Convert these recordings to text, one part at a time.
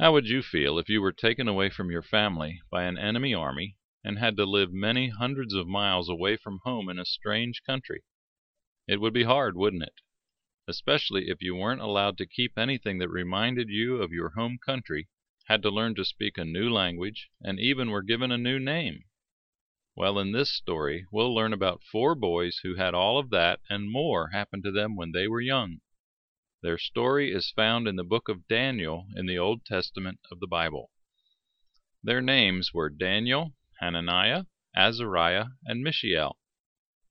How would you feel if you were taken away from your family by an enemy army and had to live many hundreds of miles away from home in a strange country? It would be hard, wouldn't it? Especially if you weren't allowed to keep anything that reminded you of your home country, had to learn to speak a new language, and even were given a new name. Well, in this story we'll learn about four boys who had all of that and more happen to them when they were young. Their story is found in the book of Daniel in the Old Testament of the Bible. Their names were Daniel, Hananiah, Azariah, and Mishael,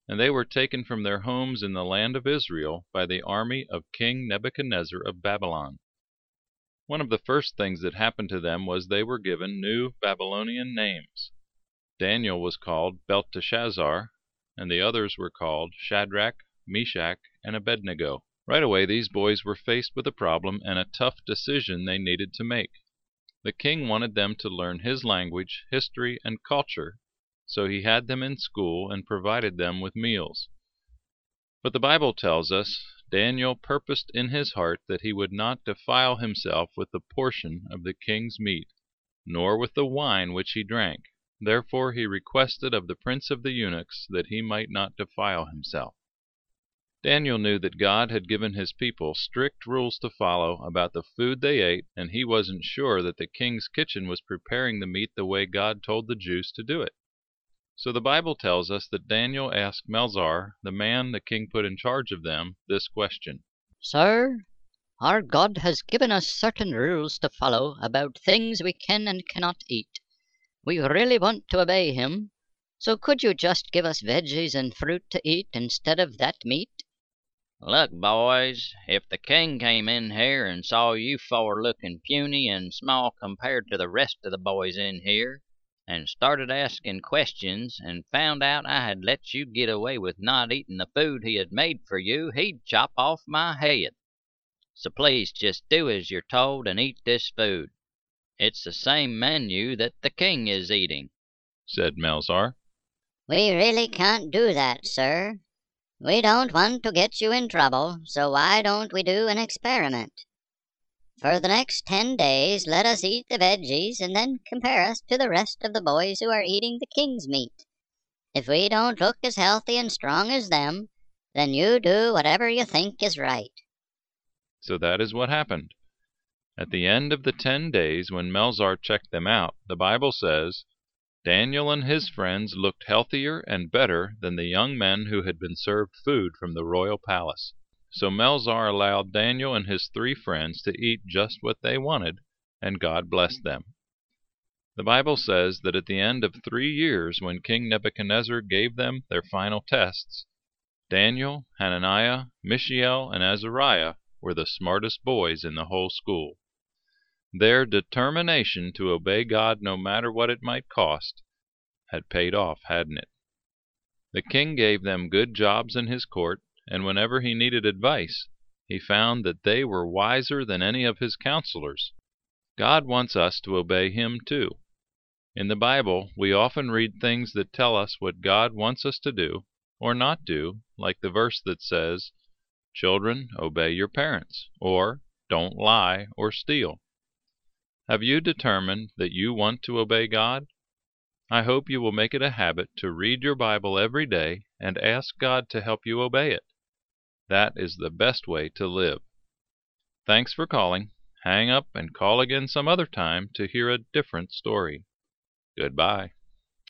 and they were taken from their homes in the land of Israel by the army of King Nebuchadnezzar of Babylon. One of the first things that happened to them was they were given new Babylonian names. Daniel was called Belteshazzar, and the others were called Shadrach, Meshach, and Abednego. Right away these boys were faced with a problem and a tough decision they needed to make. The king wanted them to learn his language, history, and culture, so he had them in school and provided them with meals. But the Bible tells us Daniel purposed in his heart that he would not defile himself with the portion of the king's meat, nor with the wine which he drank. Therefore he requested of the prince of the eunuchs that he might not defile himself. Daniel knew that God had given his people strict rules to follow about the food they ate and he wasn't sure that the king's kitchen was preparing the meat the way God told the Jews to do it. So the Bible tells us that Daniel asked Melzar, the man the king put in charge of them, this question Sir, our God has given us certain rules to follow about things we can and cannot eat. We really want to obey him, so could you just give us veggies and fruit to eat instead of that meat? Look, boys, if the king came in here and saw you four looking puny and small compared to the rest of the boys in here, and started asking questions, and found out I had let you get away with not eating the food he had made for you, he'd chop off my head. So please just do as you're told and eat this food. It's the same menu that the king is eating, said Melzar. We really can't do that, sir, we don't want to get you in trouble, so why don't we do an experiment? For the next ten days let us eat the veggies and then compare us to the rest of the boys who are eating the king's meat. If we don't look as healthy and strong as them, then you do whatever you think is right. So that is what happened. At the end of the ten days, when Melzar checked them out, the Bible says Daniel and his friends looked healthier and better than the young men who had been served food from the royal palace. So Melzar allowed Daniel and his three friends to eat just what they wanted, and God blessed them. The Bible says that at the end of three years, when King Nebuchadnezzar gave them their final tests, Daniel, Hananiah, Mishael, and Azariah were the smartest boys in the whole school. Their determination to obey God no matter what it might cost had paid off, hadn't it? The king gave them good jobs in his court, and whenever he needed advice, he found that they were wiser than any of his counselors. God wants us to obey him too. In the Bible, we often read things that tell us what God wants us to do or not do, like the verse that says, Children, obey your parents, or don't lie or steal. Have you determined that you want to obey God? I hope you will make it a habit to read your Bible every day and ask God to help you obey it. That is the best way to live. Thanks for calling. Hang up and call again some other time to hear a different story. Goodbye.